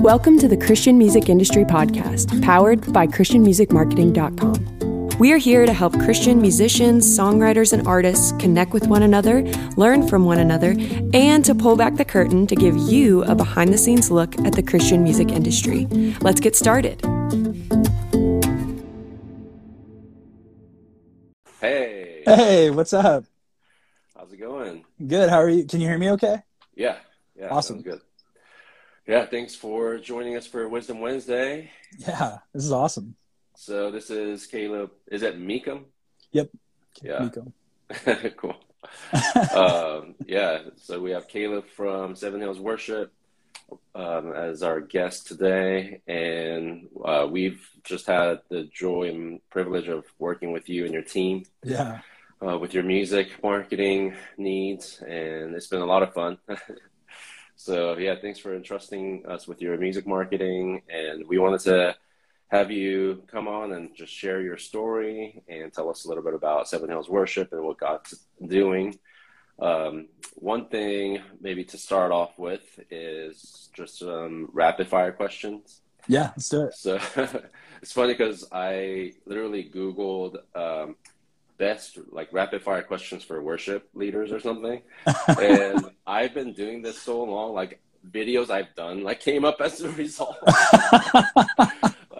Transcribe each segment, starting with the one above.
Welcome to the Christian Music Industry Podcast, powered by ChristianMusicMarketing.com. We are here to help Christian musicians, songwriters, and artists connect with one another, learn from one another, and to pull back the curtain to give you a behind the scenes look at the Christian music industry. Let's get started. Hey, Hey, what's up? how's it going? Good. How are you? Can you hear me okay? Yeah, yeah, Awesome. good. Yeah, thanks for joining us for Wisdom Wednesday. Yeah, this is awesome. So this is Caleb. Is that Meekum? Yep. Yeah. Nico. cool. um, yeah, so we have Caleb from Seven Hills Worship um, as our guest today, and uh, we've just had the joy and privilege of working with you and your team Yeah. uh, with your music marketing needs, and it's been a lot of fun. so yeah, thanks for entrusting us with your music marketing, and we wanted to have you come on and just share your story and tell us a little bit about Seven Hills Worship and what God's doing. Um, one thing maybe to start off with is just some rapid fire questions. Yeah, let's do it. So it's funny because I literally Googled um, best like rapid fire questions for worship leaders or something. and I've been doing this so long, like videos I've done like came up as a result.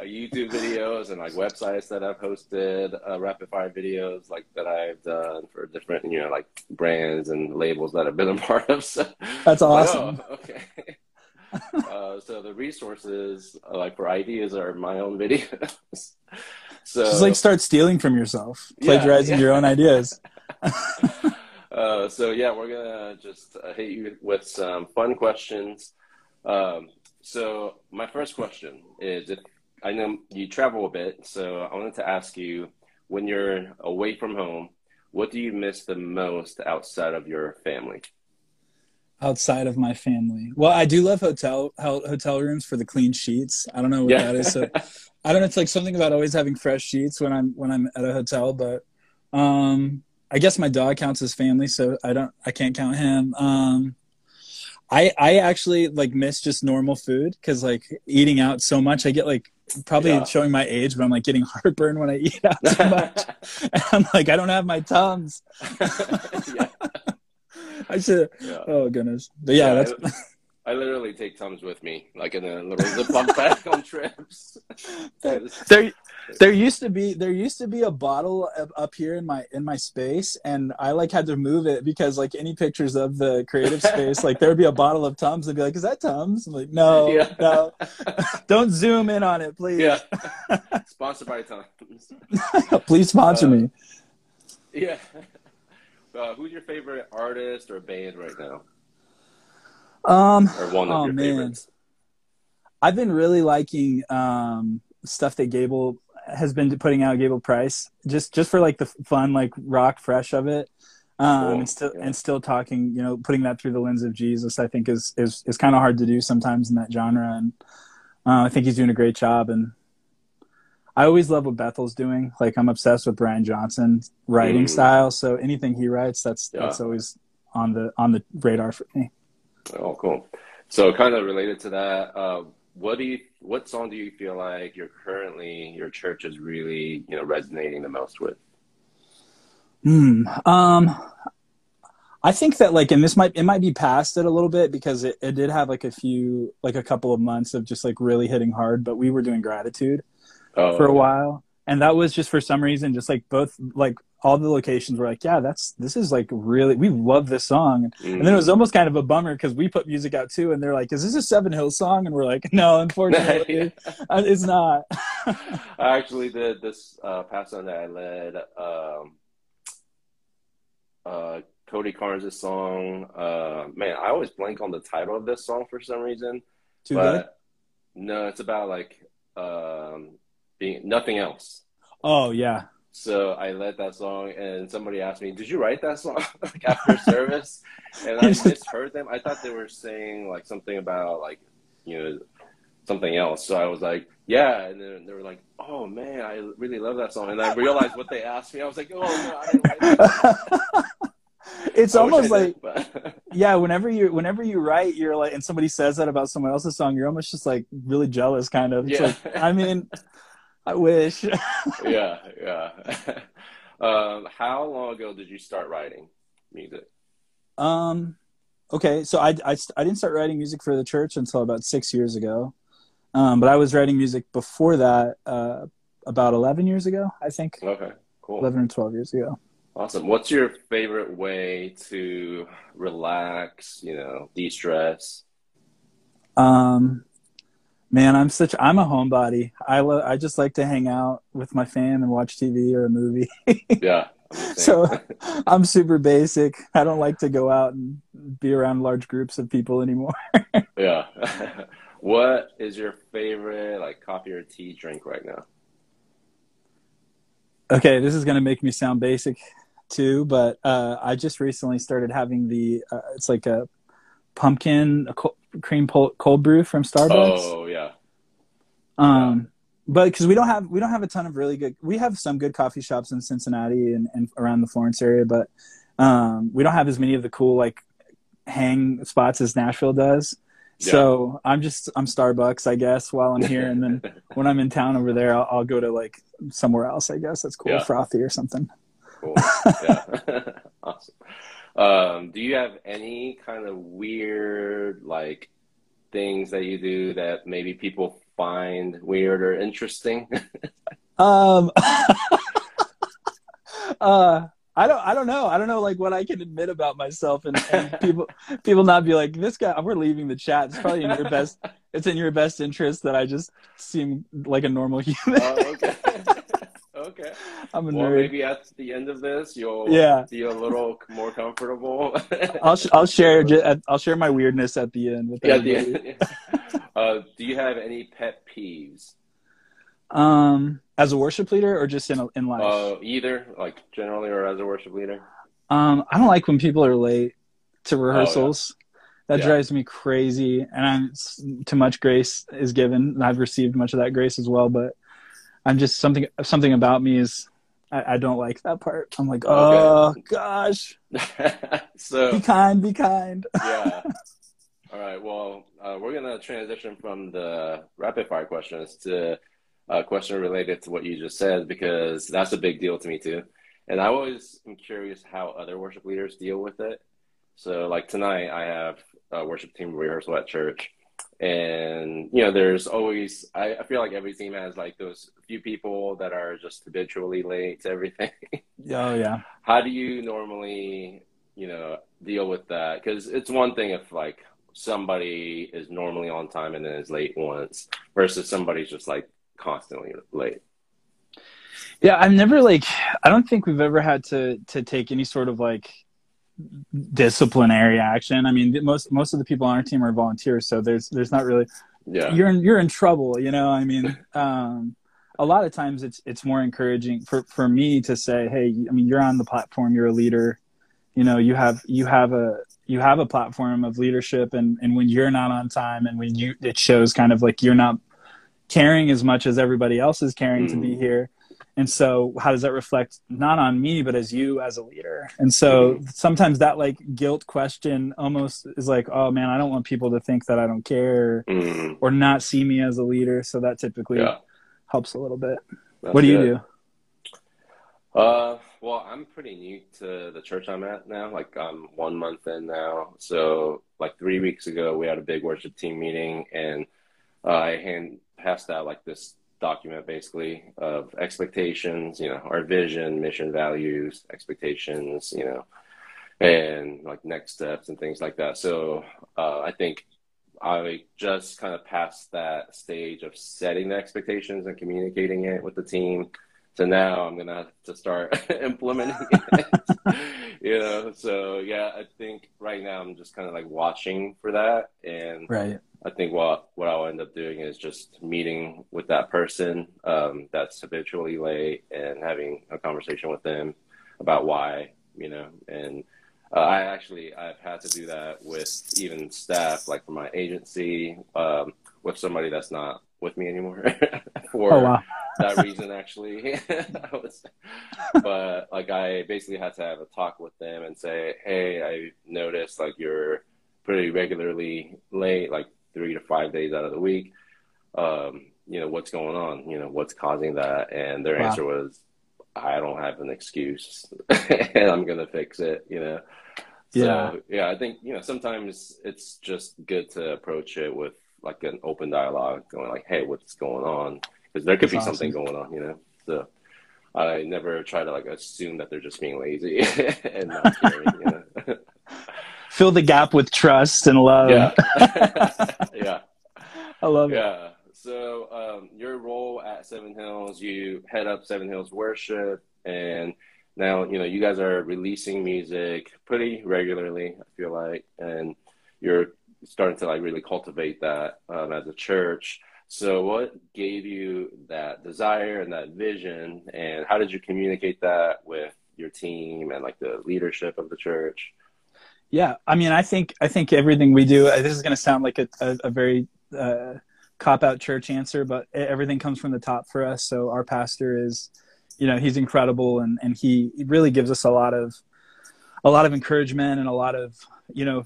like YouTube videos and like websites that I've hosted, uh, rapid fire videos like that I've done for different, you know, like brands and labels that I've been a part of. So That's like, awesome. oh, okay. uh, so the resources, uh, like for ideas, are my own videos. So Just like start stealing from yourself, plagiarizing yeah. your own ideas. Uh, so yeah, we're gonna just uh, hit you with some fun questions. Um, so my first question is: If I know you travel a bit, so I wanted to ask you, when you're away from home, what do you miss the most outside of your family? Outside of my family. Well, I do love hotel hotel rooms for the clean sheets. I don't know what Yeah. that is. So I don't know. It's like something about always having fresh sheets when I'm when I'm at a hotel. But um, I guess my dog counts as family, so I don't. I can't count him. Um, I I actually like miss just normal food because like eating out so much, I get like probably Yeah. showing my age, but I'm like getting heartburn when I eat out too much. and I'm like I don't have my tums. I should. yeah. Oh goodness. But yeah, that's I, literally take Tums with me, like in a little Ziploc bag on trips. there there used to be there used to be a bottle up, up here in my in my space and i like had to move it because like any pictures of the creative space like there would be a bottle of tums and be like is that tums i'm like no Yeah. no don't zoom in on it please yeah, sponsored by Tums. please sponsor Uh, me Yeah. Uh, who's your favorite artist or band right now, um or one of Oh, man. favorites? i've been really liking um stuff that gable has been putting out gable price just just for like the fun like rock fresh of it um Cool. and still Yeah. and still talking you know putting that through the lens of jesus i think is is is kind of hard to do sometimes in that genre and uh, i think he's doing a great job and i always love what bethel's doing like i'm obsessed with brian johnson's writing Mm. style so anything he writes that's Yeah. that's always on the on the radar for me Oh, cool. So, kind of related to that, uh, what do you, what song do you feel like you're currently your church is really, you know, resonating the most with? Hmm. Um, I think that like, and this might it might be past it a little bit because it, it did have like a few like a couple of months of just like really hitting hard. But we were doing gratitude Oh, for a while, and that was just for some reason just like both like all the locations were like, yeah, that's this is like really we love this song. Mm. And then it was almost kind of a bummer because we put music out too, and they're like, "Is this a Seven Hills song?" And we're like, "No, unfortunately, uh, it's not." I actually did this uh, past Sunday. I led um, uh, Cody Carnes' song. Uh, man, I always blank on the title of this song for some reason. Too good. no, it's about like um, being nothing else. Oh yeah, So I led that song, and somebody asked me, "Did you write that song?" like after service, and I misheard them. I thought they were saying like something about like you know something else. So I was like, "Yeah," and then they were like, "Oh man, I really love that song." And I realized what they asked me. I was like, "Oh no, I didn't write that." it's I almost like did, yeah whenever you whenever you write you're like and somebody says that about someone else's song you're almost just like really jealous kind of it's Yeah. like i mean i wish yeah, yeah. um, how long ago did you start writing music? um okay so I, I i didn't start writing music for the church until about six years ago um but i was writing music before that uh about 11 years ago i think Okay, cool. 11 or 12 years ago Awesome. What's your favorite way to relax, you know, de-stress? Um, man, I'm such I'm a homebody. I lo- I just like to hang out with my fam and watch TV or a movie. Yeah. I'm so I'm super basic. I don't like to go out and be around large groups of people anymore. yeah. what is your favorite like coffee or tea drink right now? okay, this is gonna make me sound basic too, but uh, I just recently started having the uh, it's like a pumpkin a cream pol- cold brew from Starbucks. Oh yeah. Um, but because we don't have we don't have a ton of really good we have some good coffee shops in Cincinnati and, and around the Florence area, but um, we don't have as many of the cool like hang spots as Nashville does. So I'm just I'm Starbucks, I guess, while I'm here, and then when I'm in town over there, I'll, I'll go to like somewhere else. I guess that's cool, Yeah. frothy or something. Cool. Yeah. awesome. Um, do you have any kind of weird like things that you do that maybe people find weird or interesting? Um, uh, I don't, I don't know. I don't know, like what I can admit about myself, and, and people, people not be like, this guy. We're leaving the chat. It's probably in your best. It's in your best interest that I just seem like a normal human. oh, okay. Okay. I'm a Well, nerd. maybe at the end of this, you'll Yeah. feel a little more comfortable. I'll, sh- I'll share, I'll share my weirdness at the end with Yeah, at the end. uh, do you have any pet peeves? Um, as a worship leader or just in in life? Uh, either, like generally, or as a worship leader? Um, I don't like when people are late to rehearsals. That Yeah. drives me crazy, and I'm too much grace is given, and I've received much of that grace as well. But I'm just something something about me is I, I don't like that part. I'm like, oh gosh, so be kind, be kind. yeah. All right. Well, uh, we're gonna transition from the rapid fire questions to a question related to what you just said because that's a big deal to me too. And I always am curious how other worship leaders deal with it. So, like tonight, I have a worship team rehearsal at church, and you know, there's always I, I feel like every team has like those few people that are just habitually late to everything. Oh yeah, how do you normally you know deal with that because it's one thing if like somebody is normally on time and then is late once versus somebody's just like constantly late yeah. I've never like I don't think we've ever had to to take any sort of like disciplinary action. I mean, most most of the people on our team are volunteers, so there's there's not really yeah. you're in you're in trouble you know? I mean um a lot of times it's it's more encouraging for for me to say hey i mean you're on the platform you're a leader. You know you have you have a you have a platform of leadership and and when you're not on time and when you it shows kind of like you're not caring as much as everybody else is caring to be here and so how does that reflect not on me but as you as a leader? And so sometimes that like guilt question almost is like oh man i don't want people to think that i don't care Mm, or not see me as a leader. So that typically yeah. helps a little bit. that's what do you do? uh well i'm pretty new to the church i'm at now. Like i'm one month in now. So like three weeks ago we had a big worship team meeting and uh, i hand passed out like this document basically of expectations you know our vision mission values expectations you know and like next steps and things like that. So uh, i think i just kind of passed that stage of setting the expectations and communicating it with the team. So now i'm gonna have to start implementing it. You know so yeah i think right now i'm just kind of like watching for that and Right. I think what what I'll end up doing is just meeting with that person um, that's habitually late and having a conversation with them about why, you know. And uh, I actually I've had to do that with even staff, like for my agency, um, with somebody that's not with me anymore for Oh wow. that reason actually. was, but like I basically had to have a talk with them and say, hey, I noticed like you're pretty regularly late, like three to five days out of the week. Um, you know what's going on? You know what's causing that? And their wow. answer was, I don't have an excuse, and I'm gonna fix it. You know. So, yeah. Yeah. I think you know sometimes it's just good to approach it with like an open dialogue, going like, "Hey, what's going on?" Because there could That's be awesome. something going on, you know. So I never try to like assume that they're just being lazy and not caring. you know? Fill the gap with trust and love. Yeah. yeah. I love yeah. it. Yeah. So um, your role at Seven Hills, you head up Seven Hills Worship, and now you know you guys are releasing music pretty regularly. I feel like, and you're starting to like really cultivate that um, as a church. So, what gave you that desire and that vision, and how did you communicate that with your team and like the leadership of the church? Yeah, I mean, I think I think everything we do. This is going to sound like a, a, a very uh, cop out church answer, but everything comes from the top for us. So our pastor is, you know, he's incredible, and and he really gives us a lot of a lot of encouragement and a lot of you know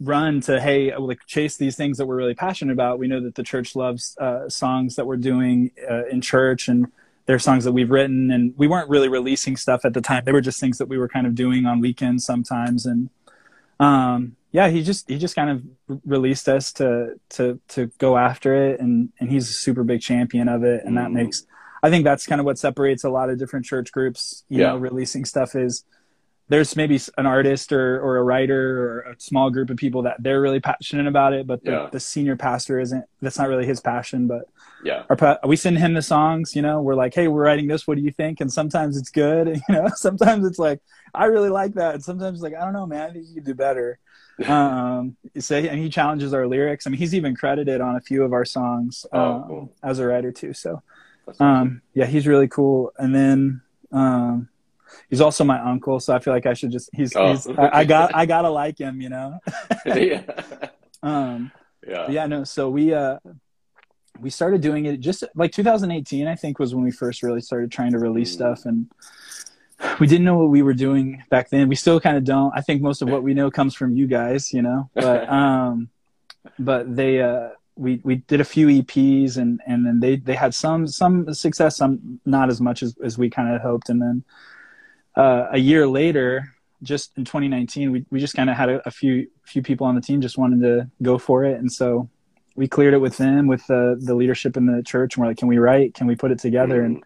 run to hey like chase these things that we're really passionate about we know that the church loves uh, songs that we're doing uh, in church and they're songs that we've written and we weren't really releasing stuff at the time they were just things that we were kind of doing on weekends sometimes and um, yeah he just he just kind of released us to to to go after it and and he's a super big champion of it and mm. that makes i think that's kind of what separates a lot of different church groups you yeah. know releasing stuff is there's maybe an artist or, or a writer or a small group of people that they're really passionate about it, but the, yeah. the senior pastor isn't. That's not really his passion. But yeah, we send him the songs. You know, we're like, hey, we're writing this. What do you think? And sometimes it's good. You know, sometimes it's like, I really like that. And sometimes it's like, I don't know, man. I think you could do better. um, so, and he challenges our lyrics. I mean, he's even credited on a few of our songs oh, um, cool. as a writer too. So, um, yeah, he's really cool. And then. Um, he's also my uncle, so I feel like I should just he's, oh. he's I, I, got I gotta like him, you know. yeah. Um. Yeah. Yeah. No. So we uh we started doing it just like 2018 i think was when we first really started trying to release mm. stuff and we didn't know what we were doing back then. We still kind of don't. I think most of what we know comes from you guys you know? But um but they uh we we did a few eps and and then they they had some some success some not as much as as we kind of hoped and then uh, a year later, just in 2019, we, we just kind of had a, a, few few people on the team just wanted to go for it, and so we cleared it with them, with the the leadership in the church, and we're like, can we write? Can we put it together? And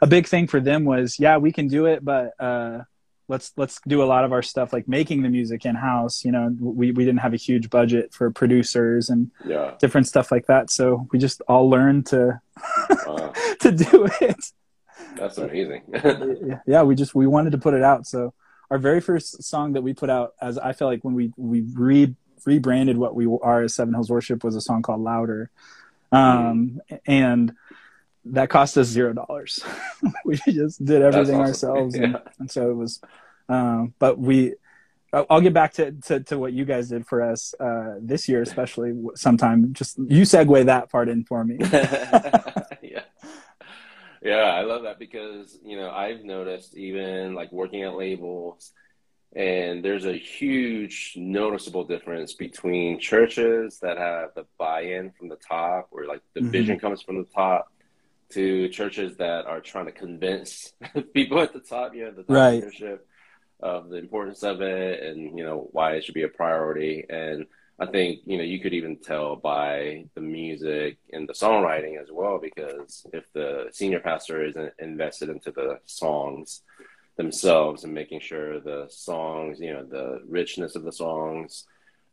a big thing for them was, yeah, we can do it, but uh, let's let's do a lot of our stuff like making the music in house. You know, we we didn't have a huge budget for producers and yeah. different stuff like that, so we just all learned to to do it. That's amazing. yeah, we just we wanted to put it out. So our very first song that we put out, as I feel like when we we re rebranded what we are as Seven Hills Worship, was a song called Louder, um, and that cost us zero dollars. we just did everything awesome. ourselves, yeah. and, and, so it was. Um, but we, I'll get back to, to, to what you guys did for us uh, this year, especially sometime. Just you segue that part in for me. yeah. Yeah, I love that because, you know, I've noticed even like working at labels, and there's a huge noticeable difference between churches that have the buy in from the top, where like the mm-hmm. vision comes from the top, to churches that are trying to convince people at the top, you know, the top right. leadership of the importance of it and, you know, why it should be a priority. And I think you know you could even tell by the music and the songwriting as well because if the senior pastor isn't invested into the songs themselves and making sure the songs you know the richness of the songs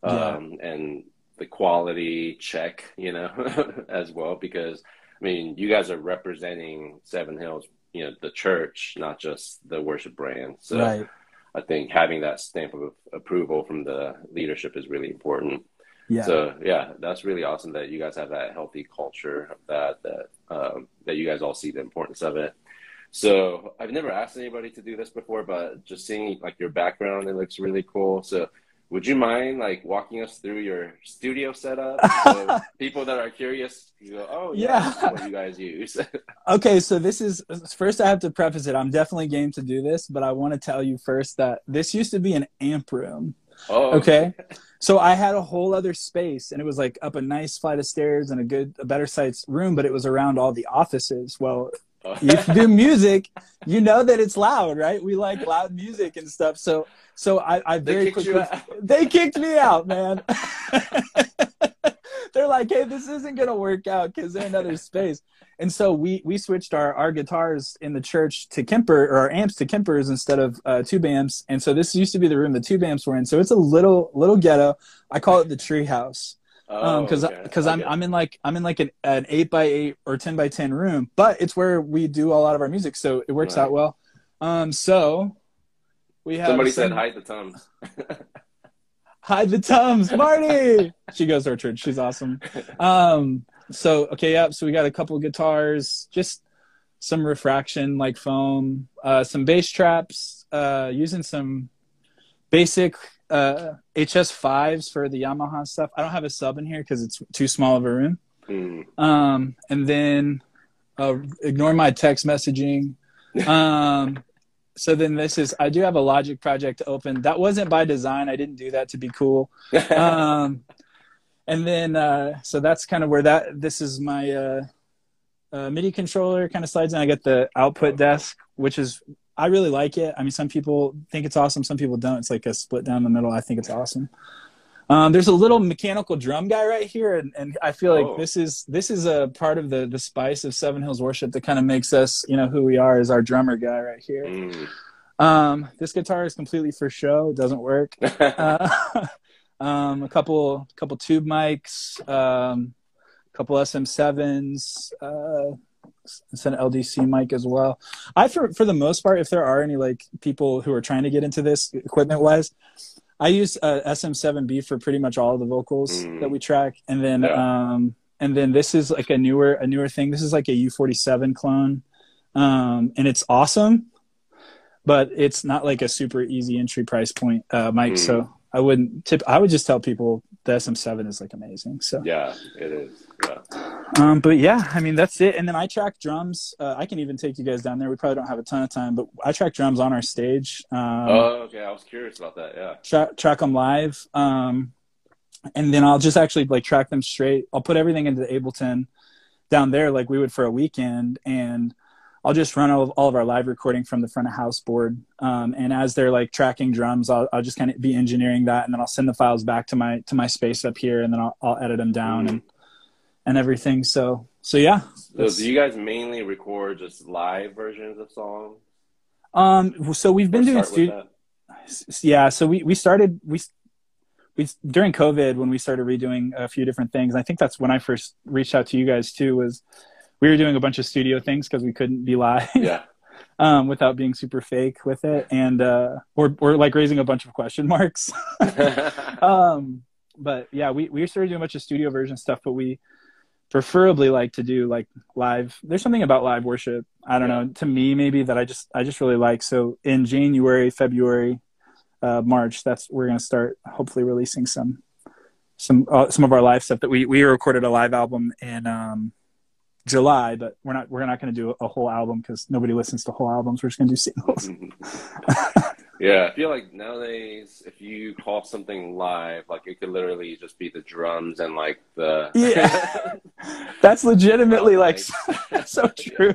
um, yeah. and the quality check you know as well because I mean you guys are representing Seven Hills you know the church not just the worship brand so. Right I think having that stamp of approval from the leadership is really important. Yeah. So yeah, that's really awesome that you guys have that healthy culture of that that um, that you guys all see the importance of it. So I've never asked anybody to do this before, but just seeing like your background, it looks really cool. So would you mind like walking us through your studio setup? So people that are curious, you go, oh yeah, Yeah. what you guys use. Okay, so this is first. I have to preface it. I'm definitely game to do this, but I want to tell you first that this used to be an amp room. oh, Okay, so I had a whole other space, and it was like up a nice flight of stairs and a good, a better sized room, but it was around all the offices. Well, Oh. if you do music, you know that it's loud, right? We like loud music and stuff. So, so I, I very you quickly they kicked me out, man. They're like, hey, this isn't gonna work out because there's another space. And so we we switched our our guitars in the church to Kemper or our amps to Kempers instead of uh, tube amps. And so this used to be the room the tube amps were in. So it's a little little ghetto. I call it the tree house Oh, because okay. because I'm. I'm in like I'm in like an, an eight by eight or ten by ten room, but it's where we do a lot of our music, so it works Right. out well. Um, so we have Somebody some- said hide the Tums. Hide the Tums, Marty. she goes to our church. She's awesome. Um, so okay, yeah. So we got a couple guitars, just some refraction like foam, uh, some bass traps, uh, using some basic uh, HS fives for the Yamaha stuff. I don't have a sub in here because it's too small of a room. Hmm. Um, and then uh, ignore my text messaging. Um, so then this is I do have a Logic project open. That wasn't by design. I didn't do that to be cool. Um, and then uh, so that's kind of where that this is my uh, uh, MIDI controller kind of slides in. I got the output desk, which is I really like it. I mean, some people think it's awesome, some people don't. It's like a split down the middle. I think it's awesome. Um, there's a little mechanical drum guy right here, and, and I feel like Oh. this is this is a part of the the spice of Seven Hills Worship that kind of makes us, you know, who we are. Is our drummer guy right here. Hmm. Um, this guitar is completely for show; it doesn't work. Uh, um, a couple couple tube mics, um, a couple SM7s, uh, it's an LDC mic as well. I for for the most part, if there are any like people who are trying to get into this equipment wise, I use uh, SM7B for pretty much all of the vocals Mm. that we track, and then Yeah. um, and then this is like a newer a newer thing. This is like a U47 clone, um, and it's awesome, but it's not like a super easy entry price point uh, mic. Mm. So I wouldn't tip. I would just tell people the SM7 is like amazing. So. yeah, it is. Um, but yeah, I mean that's it. And then I track drums. Uh, I can even take you guys down there. We probably don't have a ton of time, but I track drums on our stage. Um, oh, okay. I was curious about that. Yeah. tra- track them live. Um, and then I'll just actually like track them straight. I'll put everything into Ableton down there like we would for a weekend, and I'll just run all of, all of our live recording from the front of house board. Um, and as they're like tracking drums, I'll, I'll just kind of be engineering that, and then I'll send the files back to my to my space up here, and then I'll, I'll edit them down Mhm. and and everything. So so yeah. So do you guys mainly record just live versions of songs? Um, so we've been doing start with stu- that? s- yeah. So we we started we we during COVID when we started redoing a few different things. I think that's when I first reached out to you guys too. Was we were doing a bunch of studio things because we couldn't be live Yeah. um, without being super fake with it, and uh, or or like raising a bunch of question marks. um, but yeah, we we started doing a bunch of studio version stuff, but we preferably like to do like live. There's something about live worship. I don't Yeah. know. To me, maybe that I just I just really like. So in January, February, uh, March, that's we're gonna start hopefully releasing some some uh, some of our live stuff that we we recorded a live album in um, July, but we're not we're not gonna do a whole album because nobody listens to whole albums. We're just gonna do singles. yeah, I feel like nowadays, if you call something live, like it could literally just be the drums and like the Yeah. That's legitimately like Nice. so true.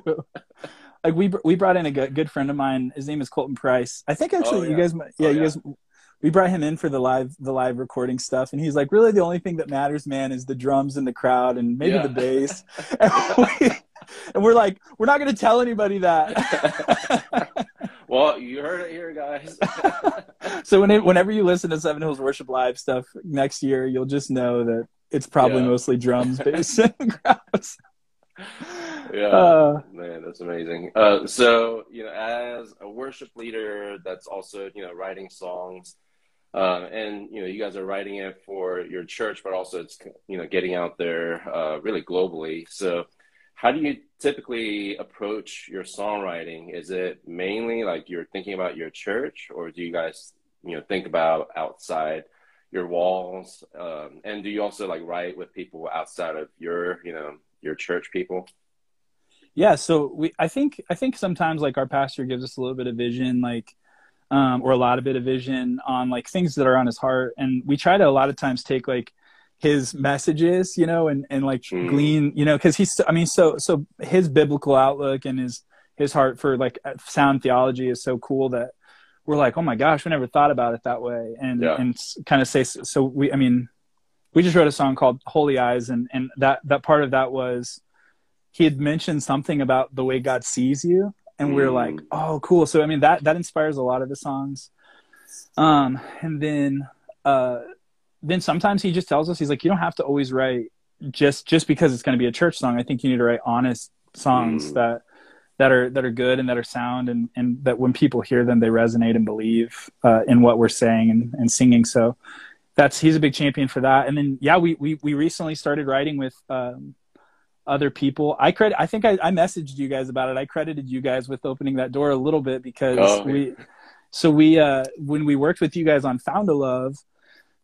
Like we we brought in a good, good friend of mine. His name is Colton Price. I think actually Oh, you guys, oh, yeah, Oh, you yeah. guys, we brought him in for the live the live recording stuff, and he's like, really, the only thing that matters, man, is the drums and the crowd and maybe Yeah. the bass. and, we, and we're like, we're not going to tell anybody that. Well, you heard it here, guys. so when it, whenever you listen to Seven Hills Worship Live stuff next year, you'll just know that it's probably Yeah. mostly drums, bass, and crowds. yeah. Uh, Man, that's amazing. Uh, so, you know, as a worship leader that's also, you know, writing songs, uh, and, you know, you guys are writing it for your church, but also it's, you know, getting out there uh, really globally. So, how do you typically approach your songwriting? Is it mainly like you're thinking about your church, or do you guys, you know, think about outside your walls? Um, and do you also like write with people outside of your, you know, your church people? Yeah, so we I think I think sometimes like our pastor gives us a little bit of vision, like um, or a lot of bit of vision on like things that are on his heart, and we try to a lot of times take like his messages, you know, and and like mm. glean, you know, because he's I mean, so so his biblical outlook and his his heart for like sound theology is so cool that we're like, oh my gosh, we never thought about it that way, and yeah. and kind of say so. We I mean, we just wrote a song called Holy Eyes, and and that that part of that was he had mentioned something about the way God sees you, and we are like, mm. oh, cool. So I mean that that inspires a lot of the songs. Um, and then uh, then sometimes he just tells us he's like, you don't have to always write just just because it's going to be a church song. I think you need to write honest songs mm. that that are that are good and that are sound and and that when people hear them they resonate and believe uh, in what we're saying and, and singing so that's he's a big champion for that and then yeah we we, we recently started writing with um, other people. I credit. I think I, I, messaged you guys about it. I credited you guys with opening that door a little bit because oh, we. So we uh, when we worked with you guys on Found a Love,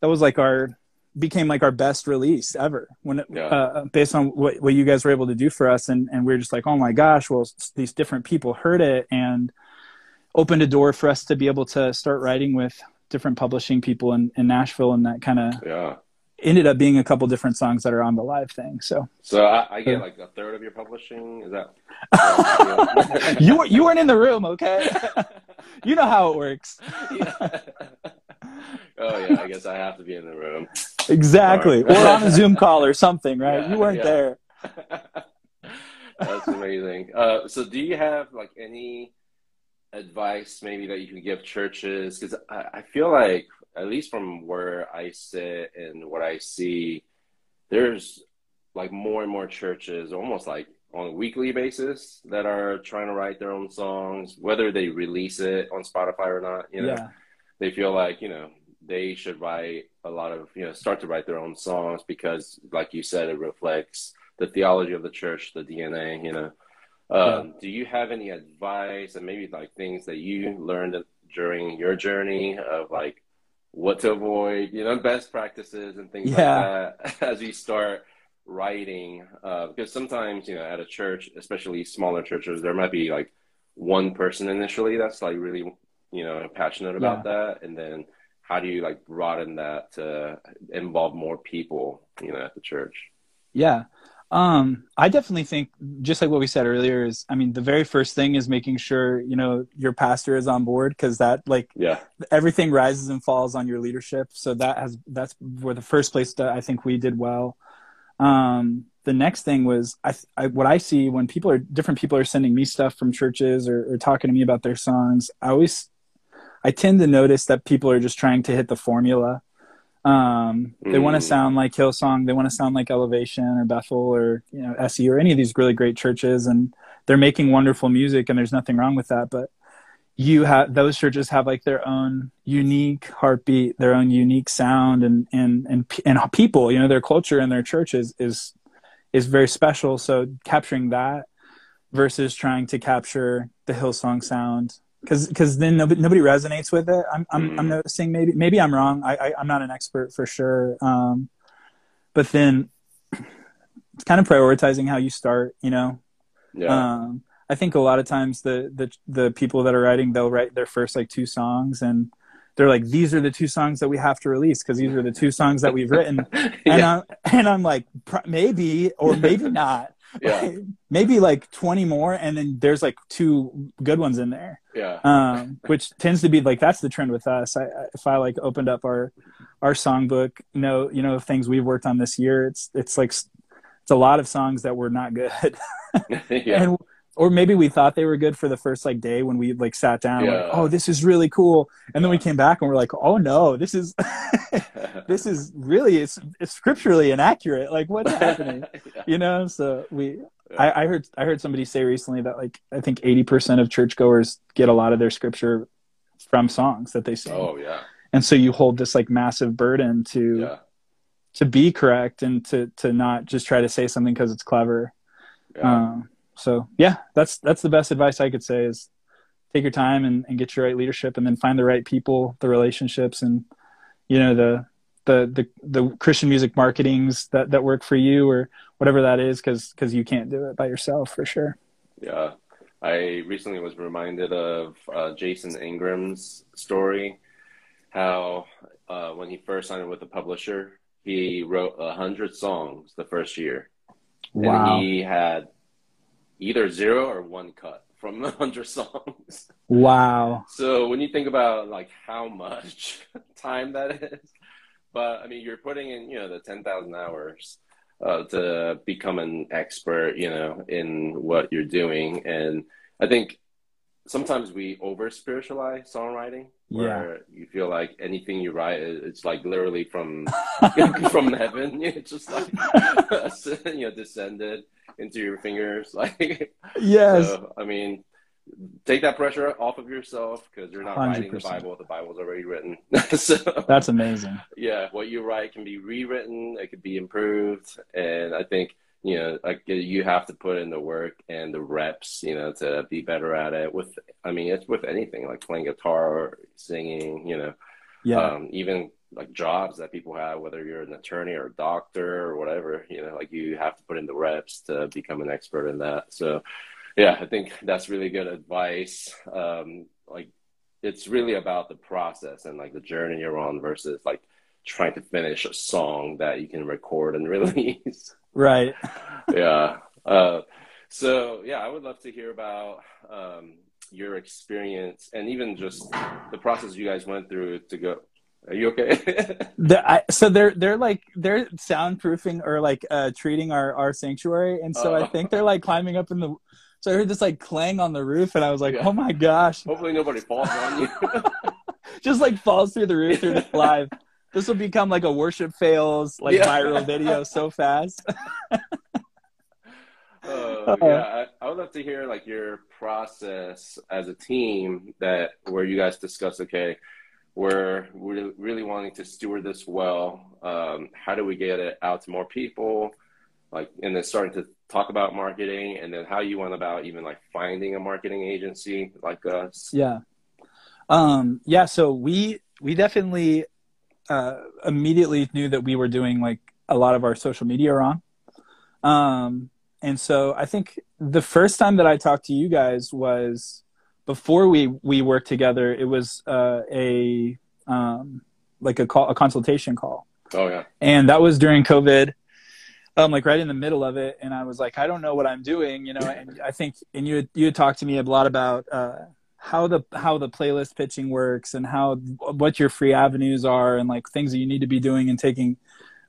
that was like our became like our best release ever when it, yeah. uh, based on what, what you guys were able to do for us and and we are just like oh my gosh well these different people heard it and opened a door for us to be able to start writing with different publishing people in, in Nashville and that kind of yeah ended up being a couple different songs that are on the live thing. So, so I, I get like a third of your publishing. Is that you? You weren't in the room, okay? you know how it works. Yeah. Oh yeah, I guess I have to be in the room. Exactly, or on a Zoom call or something, right? Yeah, you weren't yeah. there. That's amazing. Uh, so, do you have like any advice maybe that you can give churches? Because I, I feel like at least from where I sit and what I see, there's like more and more churches, almost like on a weekly basis, that are trying to write their own songs, whether they release it on Spotify or not. You know, yeah. they feel like you know they should write a lot of you know start to write their own songs because, like you said, it reflects the theology of the church, the DNA. You know. Um, yeah. Do you have any advice and maybe like things that you learned during your journey of like what to avoid, you know, best practices and things yeah. like that as you start writing. Uh, because sometimes, you know, at a church, especially smaller churches, there might be like one person initially that's like really, you know, passionate about yeah. that. And then how do you like broaden that to involve more people, you know, at the church? Yeah. Um, I definitely think just like what we said earlier is, I mean, the very first thing is making sure, you know, your pastor is on board because that like, yeah, everything rises and falls on your leadership. So that has, that's where the first place that I think we did well. Um, the next thing was I, I, what I see when people are different people are sending me stuff from churches or, or talking to me about their songs. I always, I tend to notice that people are just trying to hit the formula um, they mm. want to sound like Hillsong. They want to sound like Elevation or Bethel or you know SE or any of these really great churches, and they're making wonderful music, and there's nothing wrong with that. But you have those churches have like their own unique heartbeat, their own unique sound, and and and and people. You know, their culture and their churches is is very special. So capturing that versus trying to capture the Hillsong sound because because then nobody, nobody resonates with it. I'm I'm, mm. I'm noticing maybe maybe I'm wrong. I, I am not an expert for sure. Um, but then it's kind of prioritizing how you start. You know. Yeah. Um, I think a lot of times the the the people that are writing they'll write their first like two songs and they're like these are the two songs that we have to release because these are the two songs that we've written yeah. and I'm and I'm like maybe or maybe not yeah. maybe like 20 more and then there's like two good ones in there yeah um, which tends to be like that's the trend with us I, if i like opened up our our songbook you know you know things we've worked on this year it's it's like it's a lot of songs that were not good yeah. and or maybe we thought they were good for the first like day when we like sat down yeah. like, oh this is really cool. And then we came back and we're like oh no this is this is really it's, it's scripturally inaccurate. Like what's happening? Yeah. you know so we I, I, heard i heard somebody say recently that like i think 80% of churchgoers get a lot of their scripture from songs that they sing. Oh yeah. And so you hold this like massive burden to yeah. to be correct and to to not just try to say something because it's clever. Um, so yeah, that's that's the best advice I could say is take your time and, and get your right leadership and then find the right people, the relationships and you know the the the the Christian music marketings that that work for you or whatever that is because because you can't do it by yourself for sure. Yeah, I recently was reminded of uh, Jason Ingram's story, how uh, when he first signed with a publisher, he wrote a hundred songs the first year, Wow. and he had either zero or one cut from the hundred songs. Wow. So when you think about like how much time that is, but I mean, you're putting in, you know, the 10,000 hours uh, to become an expert, you know, in what you're doing. And I think sometimes we over spiritualize songwriting where you feel like anything you write, it's like literally from, from heaven. It's just like, you know, descended into your fingers. Like, Yes. so, I mean, take that pressure off of yourself because you're not writing the Bible. The Bible's already written. so That's amazing. yeah, what you write can be rewritten. It could be improved, and I think you know, like you have to put in the work and the reps, you know, to be better at it. With, I mean, it's with anything like playing guitar, or singing, you know, Yeah. um, even like jobs that people have, whether you're an attorney or a doctor or whatever, you know, like you have to put in the reps to become an expert in that. So, yeah, I think that's really good advice. Um, like, it's really about the process and like the journey you're on versus like trying to finish a song that you can record and release. Right. yeah. Uh, so, yeah, I would love to hear about um, your experience and even just the process you guys went through to go. Are you okay? The, I, so they're they're like they're soundproofing or like uh, treating our our sanctuary, and so I Oh. think they're like climbing up in the. So I heard this like clang on the roof, and I was like, Yeah. "Oh my gosh!" Hopefully nobody falls on you. Just like falls through the roof through the live. This will become like a worship fails like Yeah. viral video so fast. Uh, yeah, I, I would love to hear like your process as a team that where you guys discuss. Okay, we're really, really wanting to steward this well. Um, how do we get it out to more people? Like, and then starting to talk about marketing, and then how you went about even like finding a marketing agency like us. Yeah. Um, yeah. So we we definitely uh, immediately knew that we were doing like a lot of our social media wrong. Um, and so I think the first time that I talked to you guys was before we we worked together. It was uh, a um, like a call a consultation call Oh yeah, and that was during COVID. Um, like right in the middle of it, and I was like, I don't know what I'm doing, you know. And I think, and you you had talked to me a lot about uh, how the how the playlist pitching works and how what your free avenues are and like things that you need to be doing and taking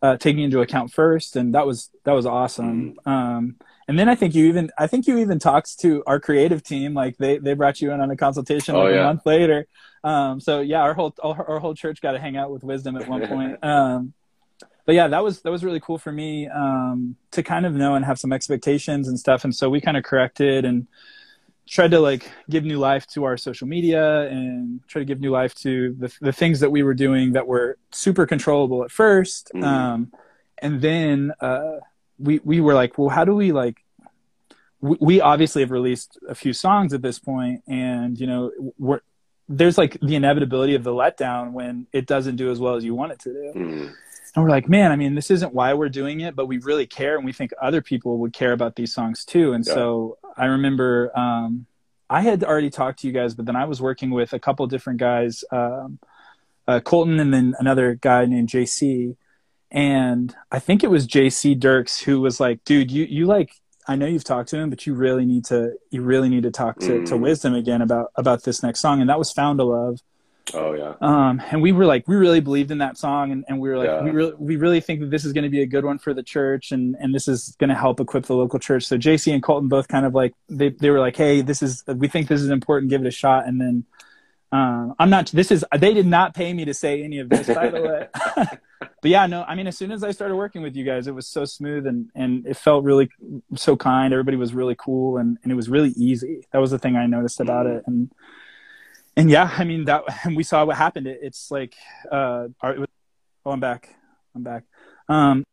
uh, taking into account first. And that was that was awesome. Um, and then I think you even I think you even talked to our creative team, like they they brought you in on a consultation Oh, like a month later. Um, so yeah, our whole our, our whole church got to hang out with Wisdom at one point. Um, but yeah, that was that was really cool for me um, to kind of know and have some expectations and stuff. And so we kind of corrected and tried to like give new life to our social media and try to give new life to the the things that we were doing that were super controllable at 1st Mhm. Um, and then uh, we we were like, well, how do we like? We, we obviously have released a few songs at this point, and you know, we're there's like the inevitability of the letdown when it doesn't do as well as you want it to do. Mm. And we're like, man, I mean, this isn't why we're doing it, but we really care and we think other people would care about these songs too. And Yeah. so I remember um, I had already talked to you guys, but then I was working with a couple different guys, um, uh, Colton and then another guy named JC. And I think it was JC Dirks who was like, dude, you, you like, I know you've talked to him, but you really need to, you really need to talk to, to Mm. Wisdom again about, about this next song. And that was Found a Love Oh yeah, um, and we were like we really believed in that song and, and we were like Yeah. we really we really think that this is going to be a good one for the church and and this is going to help equip the local church. So jc and colton both kind of like they, they were like hey this is we think this is important give it a shot. And then um, i'm not this is they did not pay me to say any of this by the way. But yeah no i mean as soon as i started working with you guys it was so smooth and and it felt really so kind. Everybody was really cool and, and it was really easy. That was the thing i noticed about Mhm. it and and yeah, I mean that, and we saw what happened. It, it's like, uh, our, it was, oh, I'm back, I'm back. Um,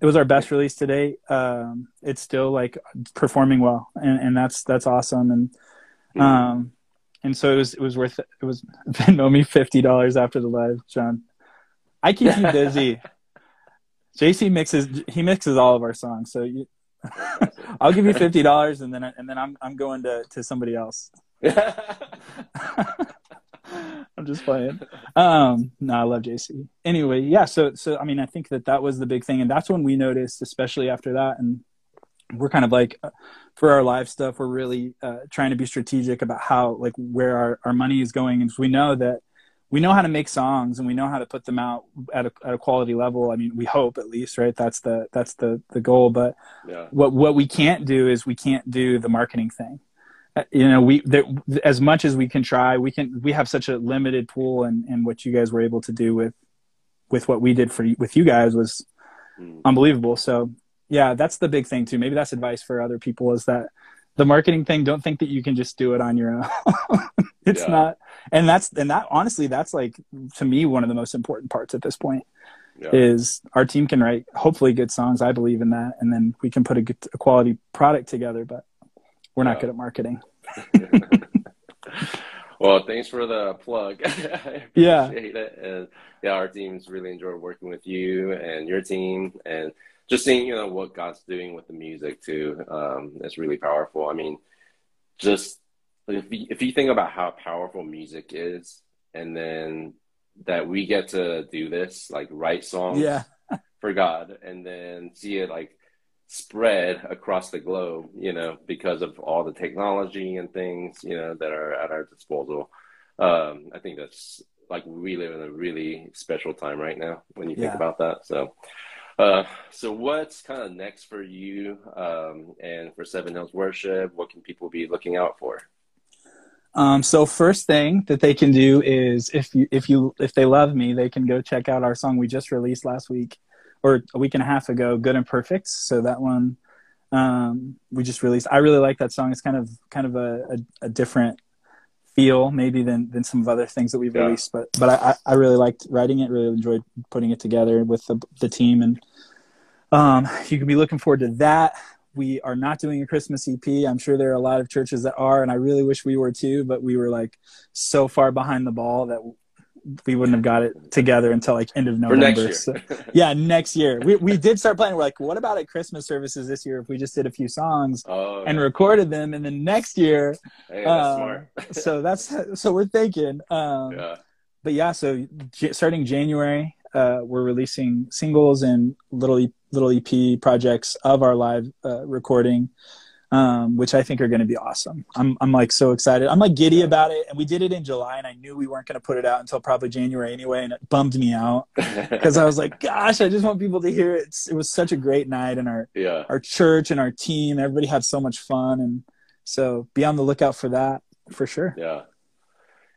it was our best release to date. Um, it's still like performing well, and, and that's that's awesome. And Mhm. um, and so it was it was worth it. It was Venmo me fifty dollars after the live, John. I keep you busy. JC mixes he mixes all of our songs, so you, I'll give you fifty dollars, and then and then I'm I'm going to to somebody else. I'm just playing. Um, no, I love JC. Anyway, yeah. So, so I mean, I think that that was the big thing, and that's when we noticed, especially after that, and we're kind of like uh, for our live stuff, we're really uh, trying to be strategic about how, like, where our our money is going, and we know that we know how to make songs and we know how to put them out at a, at a quality level. I mean, we hope at least, right? That's the that's the the goal. But yeah. what what we can't do is we can't do the marketing thing you know we there, as much as we can try we can we have such a limited pool and and what you guys were able to do with with what we did for with you guys was mm. unbelievable so yeah that's the big thing too maybe that's advice for other people is that the marketing thing don't think that you can just do it on your own it's yeah. not and that's and that honestly that's like to me one of the most important parts at this point yeah. is our team can write hopefully good songs i believe in that and then we can put a, good, a quality product together but we're not good at marketing. well, thanks for the plug. yeah. It. And yeah, our teams really enjoyed working with you and your team and just seeing, you know, what God's doing with the music too. Um, it's really powerful. I mean, just if you, if you think about how powerful music is and then that we get to do this, like write songs yeah. for God and then see it like spread across the globe, you know, because of all the technology and things, you know, that are at our disposal. Um, I think that's like we live in a really special time right now when you think yeah. about that. So, uh, so what's kind of next for you um, and for Seven Hills Worship? What can people be looking out for? Um, so first thing that they can do is if you if you if they love me, they can go check out our song we just released last week or a week and a half ago, Good and Perfect. So that one um, we just released. I really like that song. It's kind of kind of a, a, a different feel maybe than than some of other things that we've yeah. released. But but I, I really liked writing it. Really enjoyed putting it together with the the team, and um, you can be looking forward to that. We are not doing a Christmas EP. I'm sure there are a lot of churches that are, and I really wish we were too. But we were like so far behind the ball that we wouldn't have got it together until like end of November. So, yeah, next year. We we did start playing. We're like, what about at Christmas services this year if we just did a few songs oh, and recorded them, and then next year. Hey, uh, smart. so that's so we're thinking. Um, yeah. But yeah, so j- starting January, uh, we're releasing singles and little e- little EP projects of our live uh, recording um, which I think are going to be awesome. I'm, I'm like so excited. I'm like giddy about it. And we did it in July and I knew we weren't going to put it out until probably January anyway. And it bummed me out because I was like, gosh, I just want people to hear it. It was such a great night and our, yeah. our church and our team, everybody had so much fun. And so be on the lookout for that for sure. Yeah.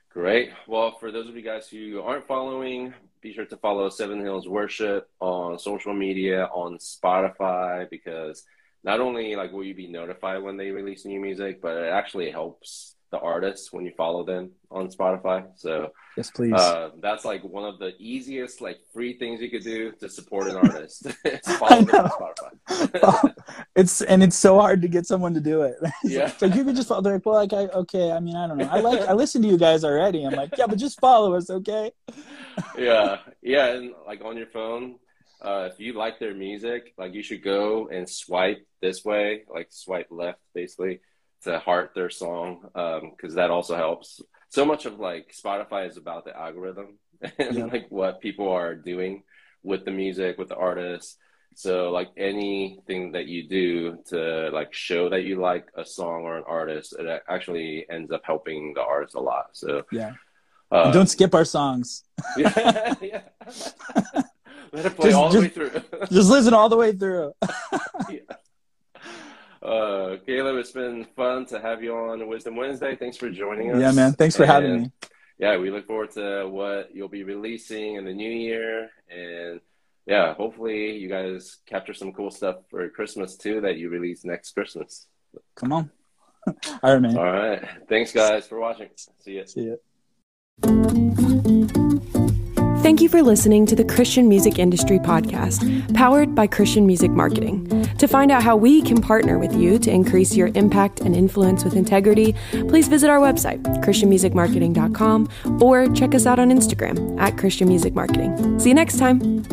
Great. Well, for those of you guys who aren't following, be sure to follow Seven Hills Worship on social media, on Spotify, because – not only like will you be notified when they release new music, but it actually helps the artists when you follow them on Spotify. So yes, please. Uh, that's like one of the easiest like free things you could do to support an artist. follow them on Spotify. it's and it's so hard to get someone to do it. Yeah, like you could just follow. They're like, well, like I okay. I mean, I don't know. I like I listen to you guys already. I'm like, yeah, but just follow us, okay? yeah, yeah, and like on your phone, uh, if you like their music, like you should go and swipe this way, like swipe left, basically, to heart their song, because um, that also helps. So much of like Spotify is about the algorithm and yeah. like what people are doing with the music, with the artists. So like anything that you do to like show that you like a song or an artist, it actually ends up helping the artist a lot. So yeah. Uh, don't skip our songs. yeah, yeah. Let it play just, all the way through. just listen all the way through. yeah. Uh, Caleb, it's been fun to have you on Wisdom Wednesday. Thanks for joining us. Yeah, man. Thanks for and, having me. Yeah, we look forward to what you'll be releasing in the new year. And yeah, hopefully you guys capture some cool stuff for Christmas too that you release next Christmas. Come on. all right, man. All right. Thanks, guys, for watching. See you. See you. Thank you for listening to the Christian Music Industry Podcast, powered by Christian Music Marketing. To find out how we can partner with you to increase your impact and influence with integrity, please visit our website, ChristianMusicMarketing.com, or check us out on Instagram at Christian Music Marketing. See you next time.